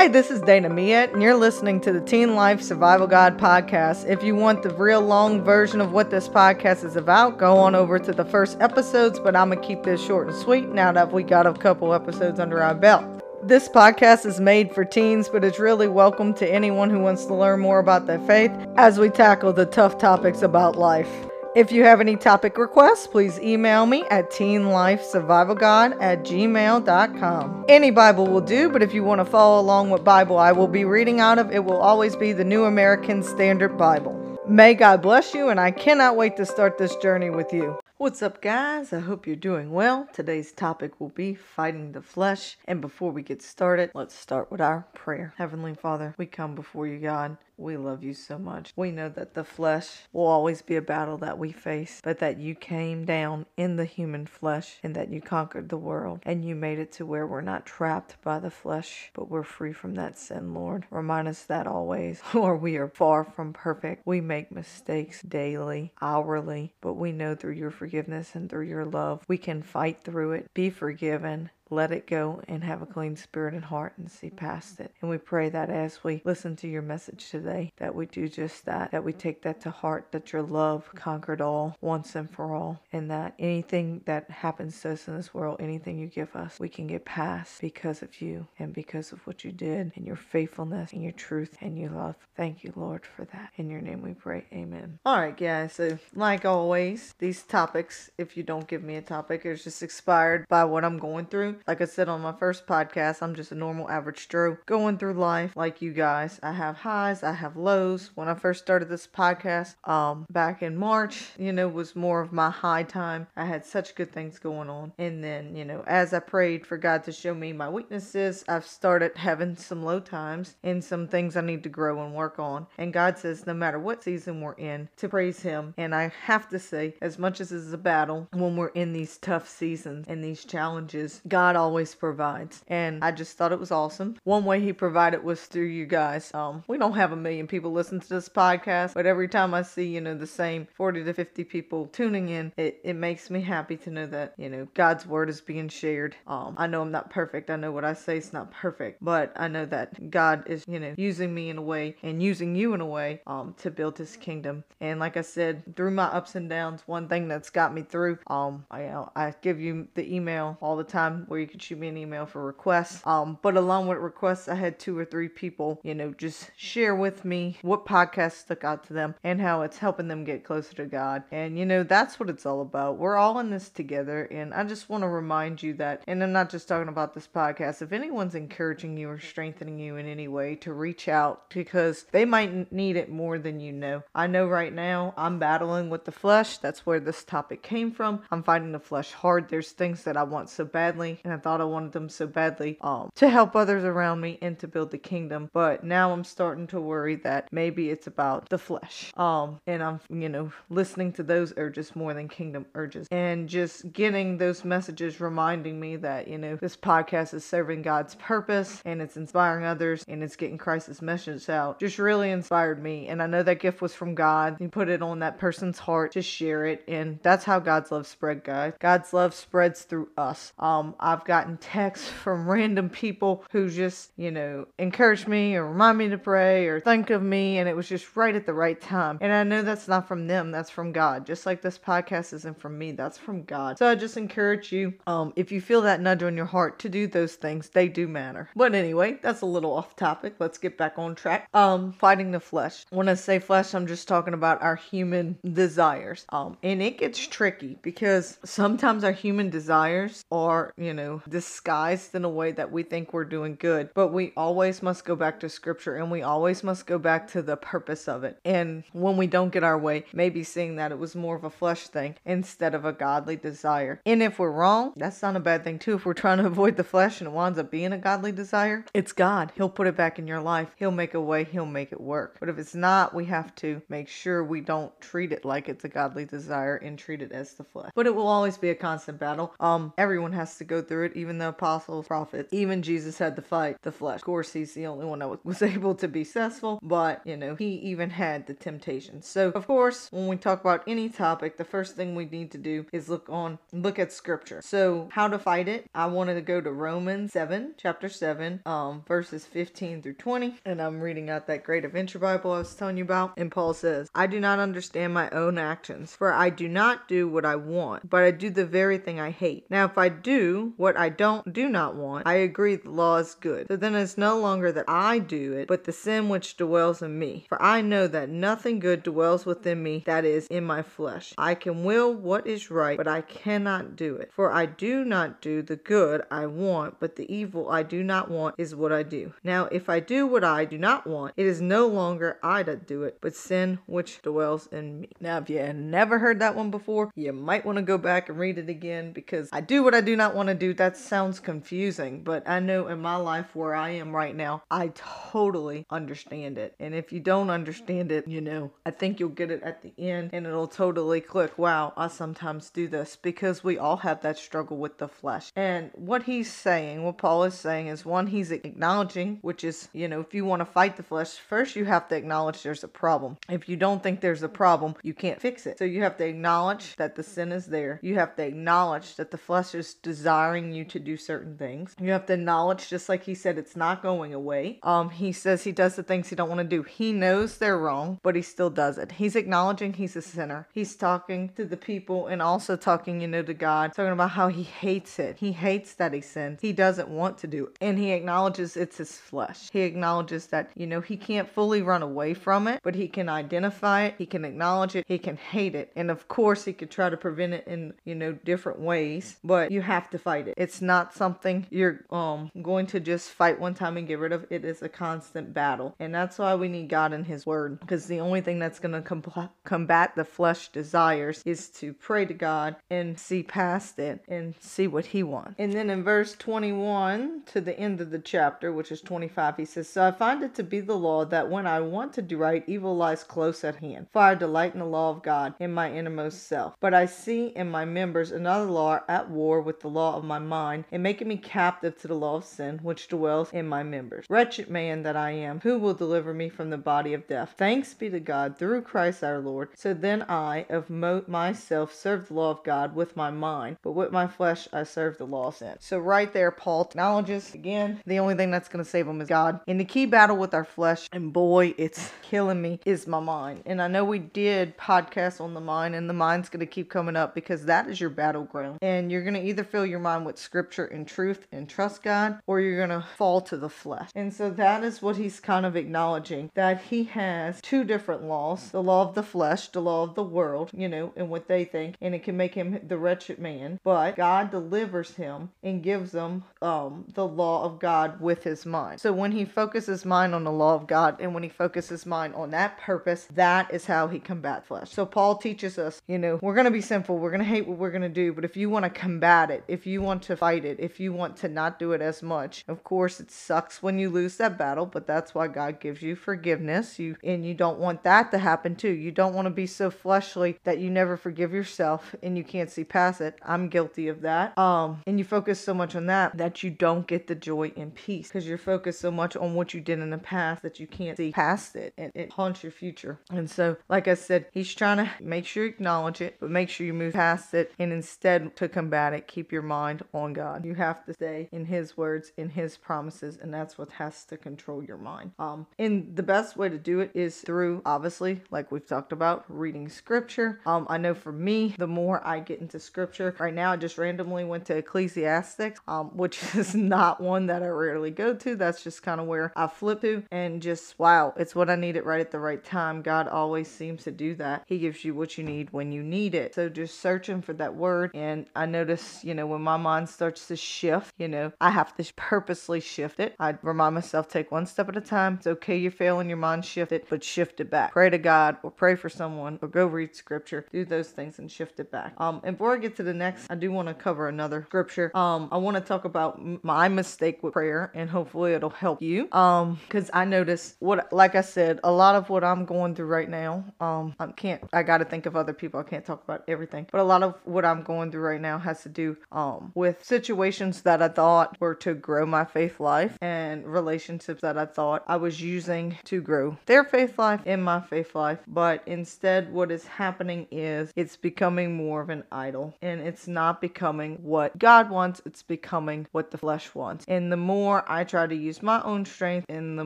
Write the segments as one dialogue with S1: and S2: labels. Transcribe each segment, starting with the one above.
S1: Hey, this is Dana Miet, and you're listening to the Teen Life Survival Guide podcast. If you want the real long version of what this podcast is about, go on over to the first episodes, but I'm going to keep this short and sweet now that we got a couple episodes under our belt. This podcast is made for teens, but it's really welcome to anyone who wants to learn more about their faith as we tackle the tough topics about life. If you have any topic requests, please email me at teenlifesurvivalguide at gmail.com. Any Bible will do, but if you want to follow along what Bible I will be reading out of, it will always be the New American Standard Bible. May God bless you, and I cannot wait to start this journey with you. What's up, guys? I hope you're doing well. Today's topic will be fighting the flesh. And before we get started, let's start with our prayer. Heavenly Father, we come before you, God. We love you so much. We know that the flesh will always be a battle that we face, but that you came down in the human flesh and that you conquered the world and you made it to where we're not trapped by the flesh, but we're free from that sin, Lord. Remind us that always. Lord, we are far from perfect. We make mistakes daily, hourly, but we know through your forgiveness and through your love, we can fight through it, be forgiven, let it go and have a clean spirit and heart and see past it. And we pray that as we listen to your message today, that we do just that, that we take that to heart, that your love conquered all once and for all, and that anything that happens to us in this world, anything you give us, we can get past because of you and because of what you did and your faithfulness and your truth and your love. Thank you, Lord, for that. In your name we pray. Amen. All right, guys. So, like always, these topics, if you don't give me a topic, is just expired by what I'm going through. Like I said on my first podcast, I'm just a normal average Joe going through life like you guys. I have highs, I have lows. When I first started this podcast, um, back in March, you know, was more of my high time. I had such good things going on. And then, you know, as I prayed for God to show me my weaknesses, I've started having some low times and some things I need to grow and work on. And God says, no matter what season we're in, to praise Him. And I have to say, as much as it's a battle, when we're in these tough seasons and these challenges, God God always provides. And I just thought it was awesome. One way he provided was through you guys. Um, we don't have a million people listen to this podcast, but every time I see, you know, the same 40 to 50 people tuning in, it, it makes me happy to know that, you know, God's word is being shared. Um, I know I'm not perfect. I know what I say is not perfect, but I know that God is, you know, using me in a way and using you in a way um, to build his kingdom. And like I said, through my ups and downs, one thing that's got me through, um, I, I give you the email all the time where you can shoot me an email for requests. Um, but along with requests, I had two or three people, you know, just share with me what podcast stuck out to them and how it's helping them get closer to God. And you know, that's what it's all about. We're all in this together. And I just want to remind you that, and I'm not just talking about this podcast, if anyone's encouraging you or strengthening you in any way to reach out because they might need it more than you know. I know right now I'm battling with the flesh. That's where this topic came from. I'm fighting the flesh hard. There's things that I want so badly and I thought I wanted them so badly um, to help others around me and to build the kingdom. But now I'm starting to worry that maybe it's about the flesh. Um, and I'm, you know, listening to those urges more than kingdom urges and just getting those messages reminding me that, you know, this podcast is serving God's purpose and it's inspiring others and it's getting Christ's message out just really inspired me. And I know that gift was from God. He put it on that person's heart to share it. And that's how God's love spread, guys. God's love spreads through us. Um, I've gotten texts from random people who just, you know, encourage me or remind me to pray or think of me. And it was just right at the right time. And I know that's not from them, that's from God. Just like this podcast isn't from me, that's from God. So I just encourage you, um, if you feel that nudge on your heart to do those things, they do matter. But anyway, that's a little off topic. Let's get back on track. Um, fighting the flesh. When I say flesh, I'm just talking about our human desires. Um, and it gets tricky because sometimes our human desires are, you know, disguised in a way that we think we're doing good. But we always must go back to scripture and we always must go back to the purpose of it. And when we don't get our way, maybe seeing that it was more of a flesh thing instead of a godly desire. And if we're wrong, that's not a bad thing too. If we're trying to avoid the flesh and it winds up being a godly desire, it's God. He'll put it back in your life. He'll make a way. He'll make it work. But if it's not, we have to make sure we don't treat it like it's a godly desire and treat it as the flesh. But it will always be a constant battle. Um, everyone has to go through it. Even the apostles, prophets, even Jesus had to fight the flesh. Of course, he's the only one that was able to be successful, but you know, he even had the temptation. So, of course, when we talk about any topic, the first thing we need to do is look on look at scripture. So, how to fight it? I wanted to go to Romans 7, chapter 7, um, verses 15 through 20, and I'm reading out that great adventure Bible I was telling you about. And Paul says, I do not understand my own actions, for I do not do what I want, but I do the very thing I hate. Now, if I do what I don't do not want, I agree the law is good. So then it's no longer that I do it, but the sin which dwells in me. For I know that nothing good dwells within me, that is, in my flesh. I can will what is right, but I cannot do it. For I do not do the good I want, but the evil I do not want is what I do. Now, if I do what I do not want, it is no longer I that do it, but sin which dwells in me. Now, if you never heard that one before, you might want to go back and read it again because I do what I do not want to do. That sounds confusing, but I know in my life where I am right now, I totally understand it. And if you don't understand it, you know, I think you'll get it at the end and it'll totally click. Wow, I sometimes do this because we all have that struggle with the flesh. And what he's saying, what Paul is saying is one, he's acknowledging, which is, you know, if you want to fight the flesh, first you have to acknowledge there's a problem. If you don't think there's a problem, you can't fix it. So you have to acknowledge that the sin is there. You have to acknowledge that the flesh is desiring you to do certain things. You have to acknowledge, just like he said, it's not going away. Um, he says he does the things he don't want to do. He knows they're wrong, but he still does it. He's acknowledging he's a sinner. He's talking to the people and also talking, you know, to God, talking about how he hates it. He hates that he sins. He doesn't want to do it. And he acknowledges it's his flesh. He acknowledges that, you know, he can't fully run away from it, but he can identify it. He can acknowledge it. He can hate it. And of course, he could try to prevent it in, you know, different ways, but you have to fight it. It's not something you're um going to just fight one time and get rid of. It is a constant battle. And that's why we need God and his word because the only thing that's going to com- combat the flesh desires is to pray to God and see past it and see what he wants. And then in verse 21 to the end of the chapter, which is 25, he says, So I find it to be the law that when I want to do right, evil lies close at hand. For I delight in the law of God in my innermost self. But I see in my members another law at war with the law of my mind, and making me captive to the law of sin, which dwells in my members. Wretched man that I am, who will deliver me from the body of death? Thanks be to God through Christ our Lord. So then I, of mo- myself, serve the law of God with my mind, but with my flesh I serve the law of sin. So right there, Paul acknowledges again the only thing that's going to save him is God. In the key battle with our flesh, and boy, it's killing me, is my mind. And I know we did podcasts on the mind, and the mind's going to keep coming up because that is your battleground. And you're going to either fill your mind with scripture and truth and trust God, or you're going to fall to the flesh. And so that is what he's kind of acknowledging that he has two different laws the law of the flesh, the law of the world, you know, and what they think, and it can make him the wretched man. But God delivers him and gives him um, the law of God with his mind. So when he focuses mind on the law of God and when he focuses mind on that purpose, that is how he combats flesh. So Paul teaches us, you know, we're going to be sinful, we're going to hate what we're going to do, but if you want to combat it, if you want to fight it, if you want to not do it as much, of course it sucks when you lose that battle, but that's why God gives you forgiveness. You and you don't want that to happen too. You don't want to be so fleshly that you never forgive yourself and you can't see past it. I'm guilty of that. Um, and you focus so much on that that you don't get the joy and peace because you're focused so much on what you did in the past that you can't see past it and it haunts your future. And so, like I said, he's trying to make sure you acknowledge it, but make sure you move past it and instead to combat it, keep your mind on God. You have to stay in his words, in his promises, and that's what has to control your mind. Um, and the best way to do it is through obviously, like we've talked about, reading scripture. Um, I know for me, the more I get into scripture, right now I just randomly went to Ecclesiastics, um, which is not one that I rarely go to. That's just kind of where I flip to and just wow, it's what I needed right at the right time. God always seems to do that. He gives you what you need when you need it. So just searching for that word. And I notice, you know, when my mind starts to shift, you know, I have to purposely shift it. I remind myself, take one step at a time. It's okay you're failing your mind, shift it, but shift it back. Pray to God or pray for someone or go read scripture. Do those things and shift it back. Um, and before I get to the next, I do want to cover another scripture. Um, I want to talk about my mistake with prayer and hopefully it'll help you. Um, because I notice what, like I said, a lot of what I'm going through right now, um, I can't, I got to think of other people. I can't talk about everything, but a lot of what I'm going through right now has to do, um, with situations that I thought were to grow my faith life and relationships that I thought I was using to grow their faith life and my faith life. But instead, what is happening is it's becoming more of an idol and it's not becoming what God wants, it's becoming what the flesh wants. And the more I try to use my own strength and the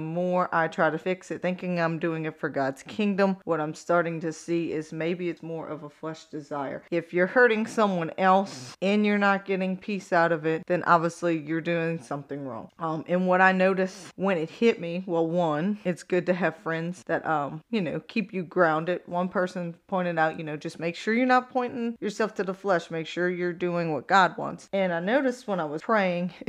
S1: more I try to fix it, thinking I'm doing it for God's kingdom, what I'm starting to see is maybe it's more of a flesh desire. If you're hurting someone else and you're not getting peace out of it, then obviously you're doing something wrong. Um, and what I noticed when it hit me, well, one, it's good to have friends that, um, you know, keep you grounded. One person pointed out, you know, just make sure you're not pointing yourself to the flesh. Make sure you're doing what God wants. And I noticed when I was praying,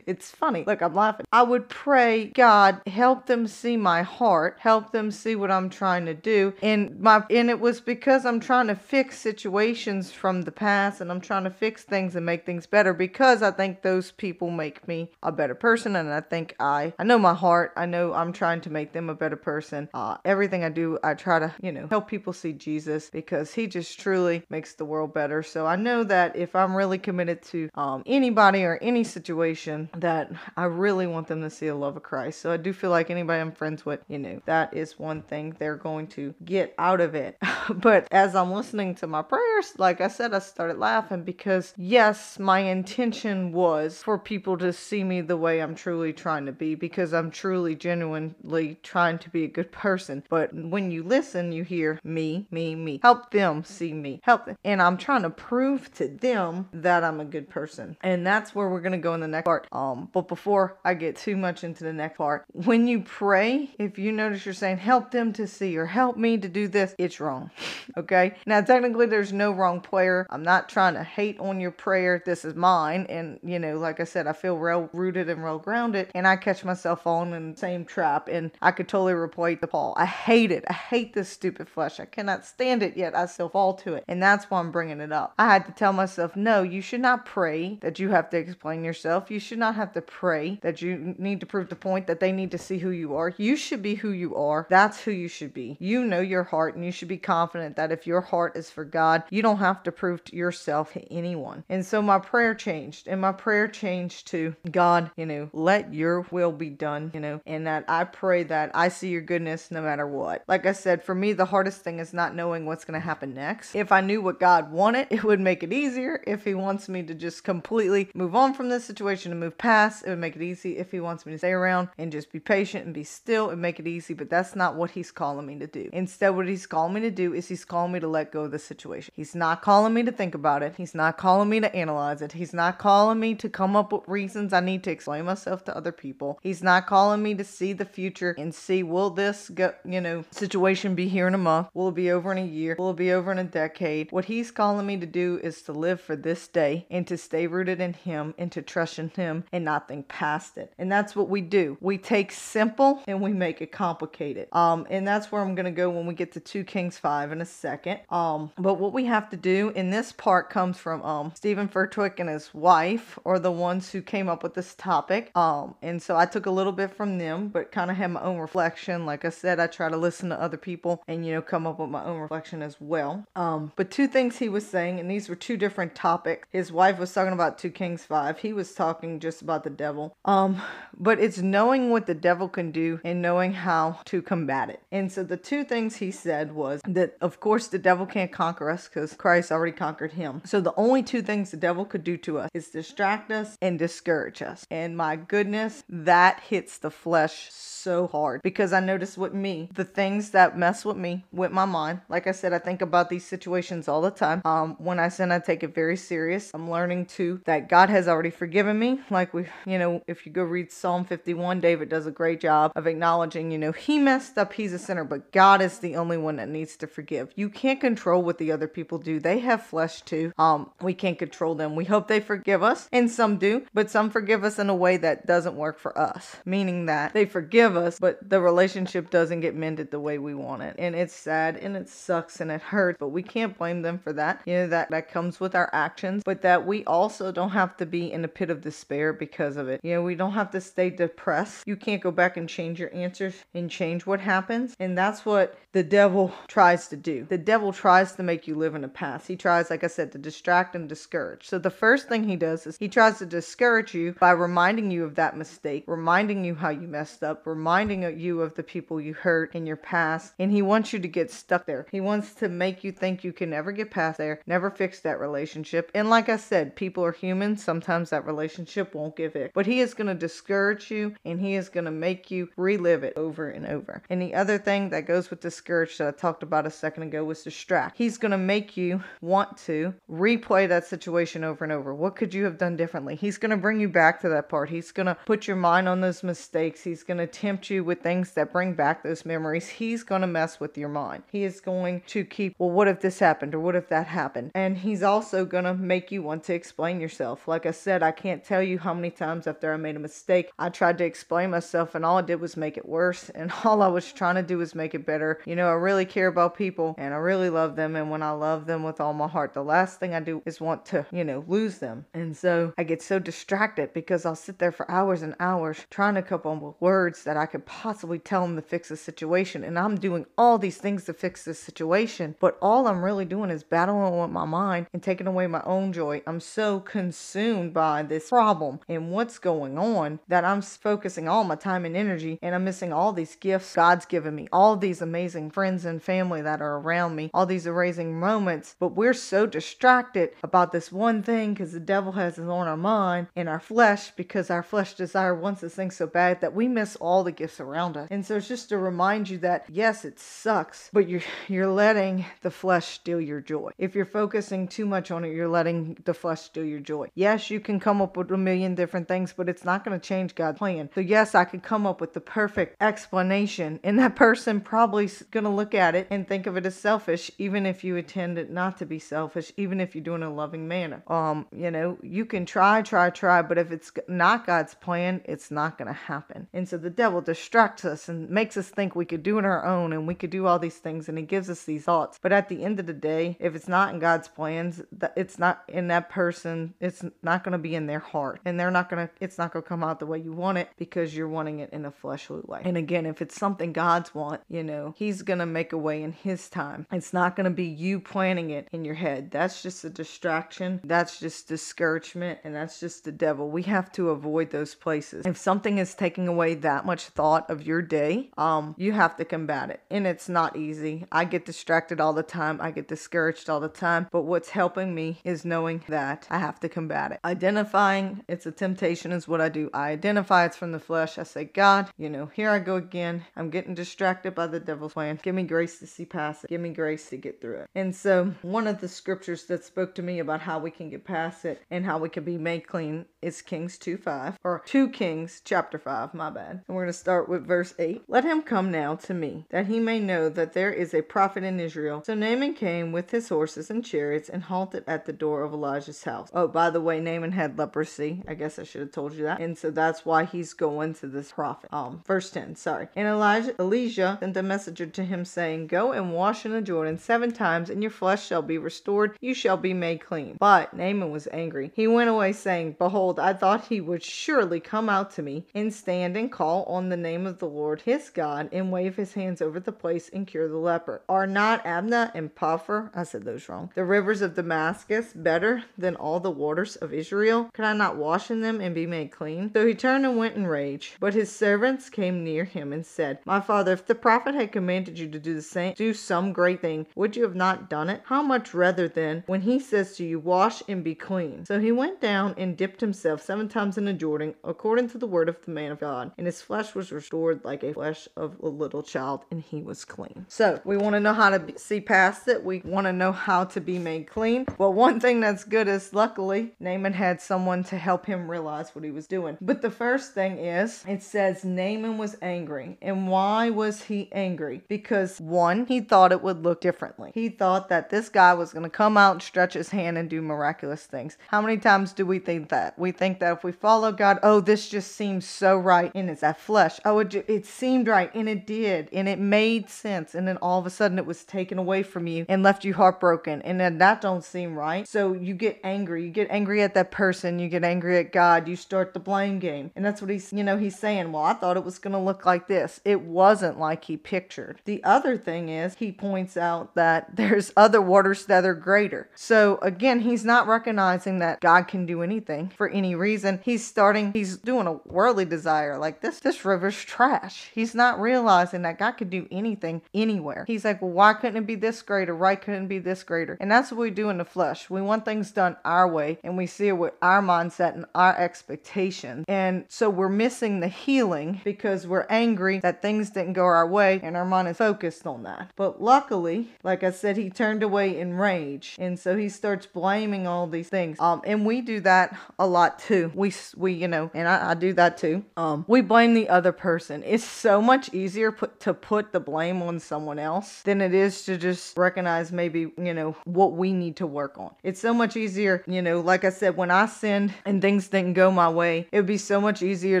S1: it's funny. Look, I'm laughing. I would pray, God, help them see my heart, help them see what I'm trying to do. And my and it was because I'm trying to fix situations from the past and I'm trying to fix things and make things better because I think those people make me a better person and I think I I know my heart. I know I'm trying to make them a better person. Uh, everything I do, I try to, you know, help people see Jesus because he just truly makes the world better. So I know that if I'm really committed to um, anybody or any situation that I really want them to see a love of Christ. So I do feel like anybody I'm friends with, you know, that is one thing they're going to get out of it. but as I'm listening to my prayers, like I said, I started laughing because yes, my intention was for people to see me the way I'm truly trying to be because I'm truly genuinely trying to be a good person. But when you listen, you hear me, me, me. Help them see me. Help them. And I'm trying to prove to them that I'm a good person. And that's where we're going to go in the next part. Um, but before I get too much into the next part, when you pray, if you notice you're saying help them to see or help me to do this, it's wrong. okay? Now technically there's no wrong prayer. I'm not trying to hate on your prayer. This is mine and you know, like I said, I feel real rooted and real grounded and I catch myself falling in the same trap and I could totally report the Paul. I hate it. I hate this stupid flesh. I cannot stand it yet I still fall to it. And that's why I'm bringing it up. I had to tell myself, no, you should not pray that you have to explain yourself. You should not have to pray that you need to prove the point that they need to see who you are. You should be who you are. That's who you should be. You know your heart and you should be confident that if your heart is for God, you don't have to prove to yourself to anyone. And so my prayer changed and my prayer changed to God, you know, let your will be done, you know, and that I pray that I see your goodness no matter what. Like I said, for me, the hardest thing is not knowing what's going to happen next. If I knew what God wanted, it would make it easier. If He wants me to just completely move on from this situation and move past, it would make it easy. If He wants me to stay around and just be patient and be still, it make it easy. But that's not what He's calling me to do. Instead, what He's calling me to do is He's calling me to let go of the situation. He's not calling me to think about it. He's not calling me to analyze it. He's not calling me to come up with reasons I need to explain myself to other people. He's not calling me to see the future and see will this go, you know, situation be here in a month? Will it be over in a year? Will it be over in a decade? What he's calling me to do is to live for this day and to stay rooted in him and to trust in him and not think past it. And that's what we do. We take simple and we make it complicated. Um, and that's where I'm gonna go when we get to 2 Kings 5 in a second. Um, but what we have to do in this part comes from um Steven Furtick and his wife are the ones who came up with this topic. Um, and so I took a little bit from them, but kind of had my own reflection. Like I said, I try to listen to other people and you know come up with my own reflection as well. Um, but two things he was saying, and these were two different topics. His wife was talking about 2 Kings 5. He was talking just about the devil. Um, but it's knowing what the devil can do and knowing how to combat it. And so the two things he said was that of course the devil can't conquer us because Christ already conquered him. So the only two things the devil could do to us is distract us and discourage us. And my goodness, that hits the flesh so hard because I notice with me, the things that mess with me, with my mind. Like I said, I think about these situations all the time. Um, when I sin, I take it very serious. I'm learning too that God has already forgiven me. Like we, you know, if you go read Psalm 51, David does a great job of acknowledging, you know, he messed up, he's a sinner, but God is the only one that needs to forgive. You can't control what the other people do. They have flesh too. Um, we can't control them. We hope they forgive us, and some do, but some forgive us in a way that doesn't work for us, meaning that they forgive us, but the relationship doesn't get mended the way we want it. And it's sad and it sucks and it hurts, but we can't blame them for that. You know, that, that comes with our actions, but that we also don't have to be in a pit of despair because of it. You know, we don't have to stay depressed. You can't go back and change your answers and change what happens. And that's what the devil tries to do. The devil tries to make you live in the past. He tries, like I said, to distract and discourage. So the first first thing he does is he tries to discourage you by reminding you of that mistake, reminding you how you messed up, reminding you of the people you hurt in your past, and he wants you to get stuck there. He wants to make you think you can never get past there, never fix that relationship. And like I said, people are human. Sometimes that relationship won't give it. But he is going to discourage you and he is going to make you relive it over and over. And the other thing that goes with discourage that I talked about a second ago was distract. He's going to make you want to replay that situation over and over. What could you have done differently? He's going to bring you back to that part. He's going to put your mind on those mistakes. He's going to tempt you with things that bring back those memories. He's going to mess with your mind. He is going to keep, well, what if this happened or what if that happened? And he's also going to make you want to explain yourself. Like I said, I can't tell you how many times after I made a mistake, I tried to explain myself and all I did was make it worse. And all I was trying to do was make it better. You know, I really care about people and I really love them. And when I love them with all my heart, the last thing I do is want to, you know, lose them. And so I get so distracted because I'll sit there for hours and hours trying to come up with words that I could possibly tell them to fix the situation. And I'm doing all these things to fix this situation, but all I'm really doing is battling with my mind and taking away my own joy. I'm so consumed by this problem and what's going on that I'm focusing all my time and energy and I'm missing all these gifts God's given me, all these amazing friends and family that are around me, all these amazing moments. But we're so distracted about this one thing because the devil has it on our mind and our flesh because our flesh desire wants this thing so bad that we miss all the gifts around us. And so it's just to remind you that yes, it sucks, but you're you're letting the flesh steal your joy. If you're focusing too much on it, you're letting the flesh steal your joy. Yes, you can come up with a million different things, but it's not going to change God's plan. So yes, I could come up with the perfect explanation, and that person probably going to look at it and think of it as selfish, even if you intend it not to be selfish, even if you're doing it in a loving manner. Um, you know, you can try, try, try, but if it's not God's plan, it's not going to happen. And so the devil distracts us and makes us think we could do it our own and we could do all these things, and he gives us these thoughts. But at the end of the day, if it's not in God's plans, it's not in that person, it's not going to be in their heart, and they're not going to, it's not going to come out the way you want it because you're wanting it in a fleshly way. And again, if it's something God's want, you know, He's going to make a way in His time. It's not going to be you planning it in your head. That's just a distraction. That's just discouragement, and that's just the devil. We have to avoid those places. If something is taking away that much thought of your day, um, you have to combat it, and it's not easy. I get distracted all the time. I get discouraged all the time. But what's helping me is knowing that I have to combat it. Identifying it's a temptation is what I do. I identify it's from the flesh. I say, God, you know, here I go again. I'm getting distracted by the devil's plan. Give me grace to see past it. Give me grace to get through it. And so, one of the scriptures that spoke to me about how we can get past it and how we can be made clean is Kings 2 5, or 2 Kings chapter 5, my bad. And we're going to start with verse 8. Let him come now to me, that he may know that there is a prophet in Israel. So Naaman came with his horses and chariots and halted at the door of Elisha's house. Oh, by the way, Naaman had leprosy. I guess I should have told you that. And so that's why he's going to this prophet. Um, verse 10, sorry. And Elisha, Elisha sent a messenger to him saying, Go and wash in the Jordan seven times, and your flesh shall be restored. You shall be made clean. But Naaman was angry. He went away saying, Behold, I thought he would surely come out to me and stand and call on the name of the Lord his God and wave his hands over the place and cure the leper. Are not Abna and Pharpar, I said those wrong, the rivers of Damascus better than all the waters of Israel? Could I not wash in them and be made clean? So he turned and went in rage. But his servants came near him and said, My father, if the prophet had commanded you to do the same, do some great thing, would you have not done it? How much rather then, when he says to you, Wash and be clean? So he went down and dipped himself seven times in the Jordan, according to the word of the man of God, and his flesh was restored like a flesh of a little child, and he was clean. So we want to know how to be, see past it. We want to know how to be made clean. Well, one thing that's good is luckily Naaman had someone to help him realize what he was doing. But the first thing is it says Naaman was angry. And why was he angry? Because one, he thought it would look differently. He thought that this guy was going to come out and stretch his hand and do miraculous things. How many times do we think that? We think that if we follow God, oh, this just seems so right. And it's that flesh. Oh, it, it seemed right. And it did. And it made sense. And then all of a sudden it was taken away from you and left you heartbroken. And then that don't seem right. So you get angry. You get angry at that person. You get angry at God. You start the blame game. And that's what he's, you know, he's saying, well, I thought it was going to look like this. It wasn't like he pictured. The other thing is he points out that there's other waters that are greater. So again, he's not recognizing recognizing that God can do anything for any reason. He's starting, he's doing a worldly desire. Like this, this river's trash. He's not realizing that God could do anything anywhere. He's like, well, why couldn't it be this greater? Why couldn't it be this greater? And that's what we do in the flesh. We want things done our way and we see it with our mindset and our expectations. And so we're missing the healing because we're angry that things didn't go our way and our mind is focused on that. But luckily, like I said, he turned away in rage. And so he starts blaming all these things. Um, and we do that a lot too. We, we, you know, and I, I do that too. Um, we blame the other person. It's so much easier put, to put the blame on someone else than it is to just recognize maybe, you know, what we need to work on. It's so much easier, you know, like I said, when I sinned and things didn't go my way, it would be so much easier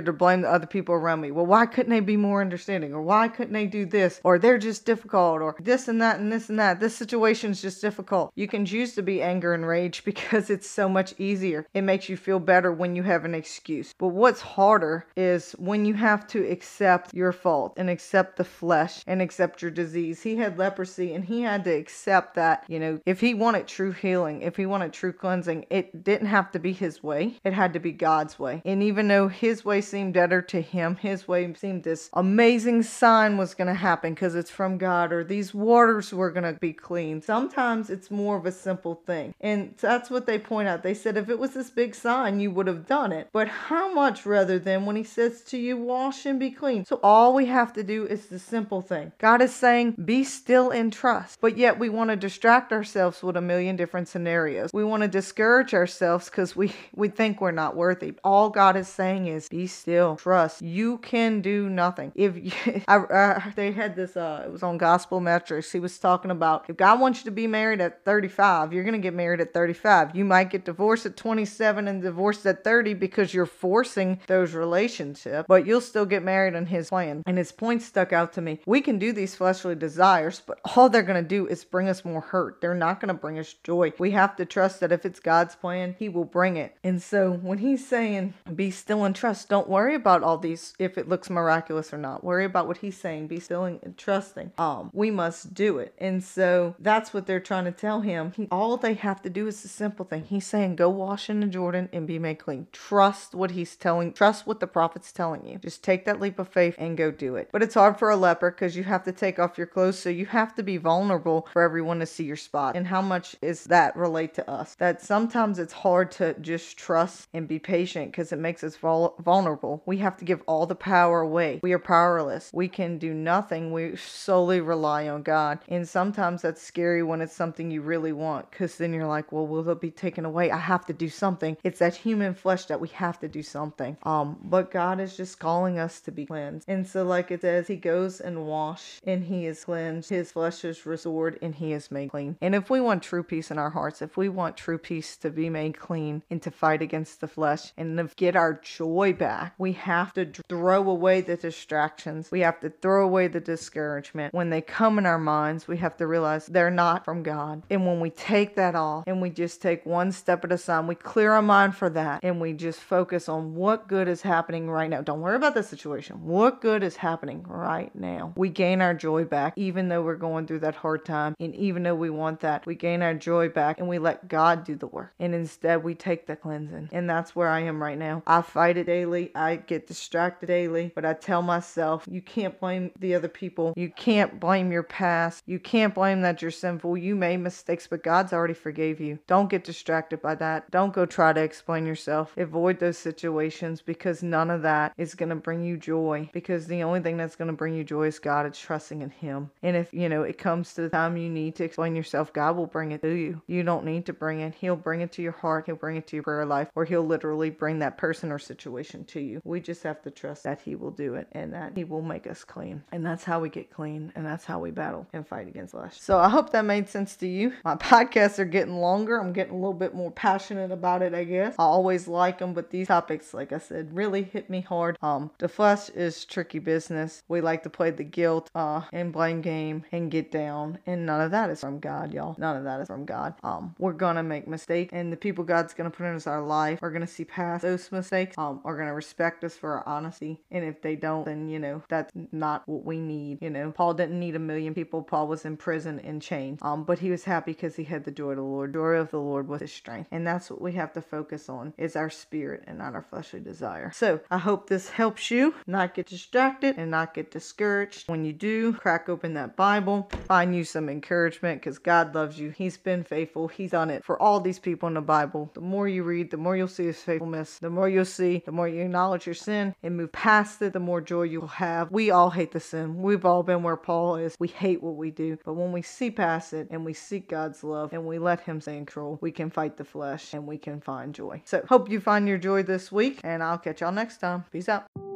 S1: to blame the other people around me. Well, why couldn't they be more understanding? Or why couldn't they do this? Or they're just difficult, or this and that and this and that. This situation is just difficult. You can choose to be anger and rage because it's so much easier. It makes you feel better when you have an excuse. But what's harder is when you have to accept your fault and accept the flesh and accept your disease. He had leprosy and he had to accept that, you know, if he wanted true healing, if he wanted true cleansing, it didn't have to be his way. It had to be God's way. And even though his way seemed better to him, his way seemed this amazing sign was going to happen because it's from God or these waters were going to be clean. Sometimes it's more of a simple thing. And that's what they point out. They said if it was this big sign, you would have done it. But how much rather than when he says to you, wash and be clean? So all we have to do is the simple thing. God is saying, be still and trust. But yet we want to distract ourselves with a million different scenarios. We want to discourage ourselves because we, we think we're not worthy. All God is saying is, be still, trust. You can do nothing. If you, I, they had this, uh, it was on Gospel Metrics. He was talking about if God wants you to be married at 35, you're going to get married at 35. You might get divorced at 27 and divorced at 30 because you're forcing those relationships, but you'll still get married in His plan. And his point stuck out to me. We can do these fleshly desires, but all they're going to do is bring us more hurt. They're not going to bring us joy. We have to trust that if it's God's plan, He will bring it. And so when He's saying, be still and trust, don't worry about all these if it looks miraculous or not. Worry about what He's saying. Be still and trusting. Um, we must do it. And so that's what they're trying to tell him. He, all they have to do is the simple thing. He's saying, go wash in the Jordan and be made clean. Trust what He's telling. Trust what the prophet's telling you. Just take that leap of faith and go do it. But it's hard for a leper because you have to take off your clothes, so you have to be vulnerable for everyone to see your spot. And how much is that relate to us? That sometimes it's hard to just trust and be patient because it makes us vul- vulnerable. We have to give all the power away. We are powerless. We can do nothing. We solely rely on God. And sometimes that's scary when it's something you really want because then you're like, well, will it be taken away? I have to do something. It's that human flesh that we have to do something. Um, but God is just calling us to be cleansed. And so, like it says, He goes and wash and He is cleansed. His flesh is restored and He is made clean. And if we want true peace in our hearts, if we want true peace to be made clean and to fight against the flesh and to get our joy back, we have to throw away the distractions. We have to throw away the discouragement. When they come in our minds, we have to realize they're not from God. And when we take that off and we just take one step at a time, we clear our mind for that and we just focus on what good is happening right now. Don't worry about the situation. What good is happening right now? We gain our joy back, even though we're going through that hard time. And even though we want that, we gain our joy back and we let God do the work. And instead, we take the cleansing. And that's where I am right now. I fight it daily. I get distracted daily, but I tell myself, you can't blame the other people. You can't blame your past. You can't blame that you're sinful. You made mistakes, but God's already forgave you. Don't get distracted by that. Don't go try to explain yourself. Avoid those situations because none of that is going to bring you joy because the only thing that's going to bring you joy is God. It's trusting in Him. And if, you know, it comes to the time you need to explain yourself, God will bring it to you. You don't need to bring it. He'll bring it to your heart. He'll bring it to your prayer life, or He'll literally bring that person or situation to you. We just have to trust that He will do it and that He will make us clean. And that's how we get clean and that's how we battle and fight against flesh. So I hope that made sense to you. My podcasts are getting longer. I'm getting a little bit more passionate about it, I guess. I always like them, but these topics, like I said, really hit me hard. Um, the flesh is tricky business. We like to play the guilt uh and blame game and get down, and none of that is from God, y'all. None of that is from God. Um, we're gonna make mistakes, and the people God's gonna put in us our life are gonna see past those mistakes. Um, are gonna respect us for our honesty, and if they don't, then you know that's not what we need. You know, Paul didn't need a million people. Paul was in prison in chains. Um, but he was happy because he had the joy of the Lord. Joy of the Lord was his strength. And that's what we have to focus on is our spirit and not our fleshly desire. So I hope this helps you not get distracted and not get discouraged. When you do, crack open that Bible, find you some encouragement because God loves you. He's been faithful. He's done it for all these people in the Bible. The more you read, the more you'll see his faithfulness. The more you'll see, the more you acknowledge your sin and move past it, the more joy you'll have. We all hate the sin. We've all been where Paul is. We hate what we do. But when we see past it and we seek God's love and we let him stay in control, we can fight the flesh and we can find joy. So hope you find your joy this week and I'll catch y'all next time. Peace out.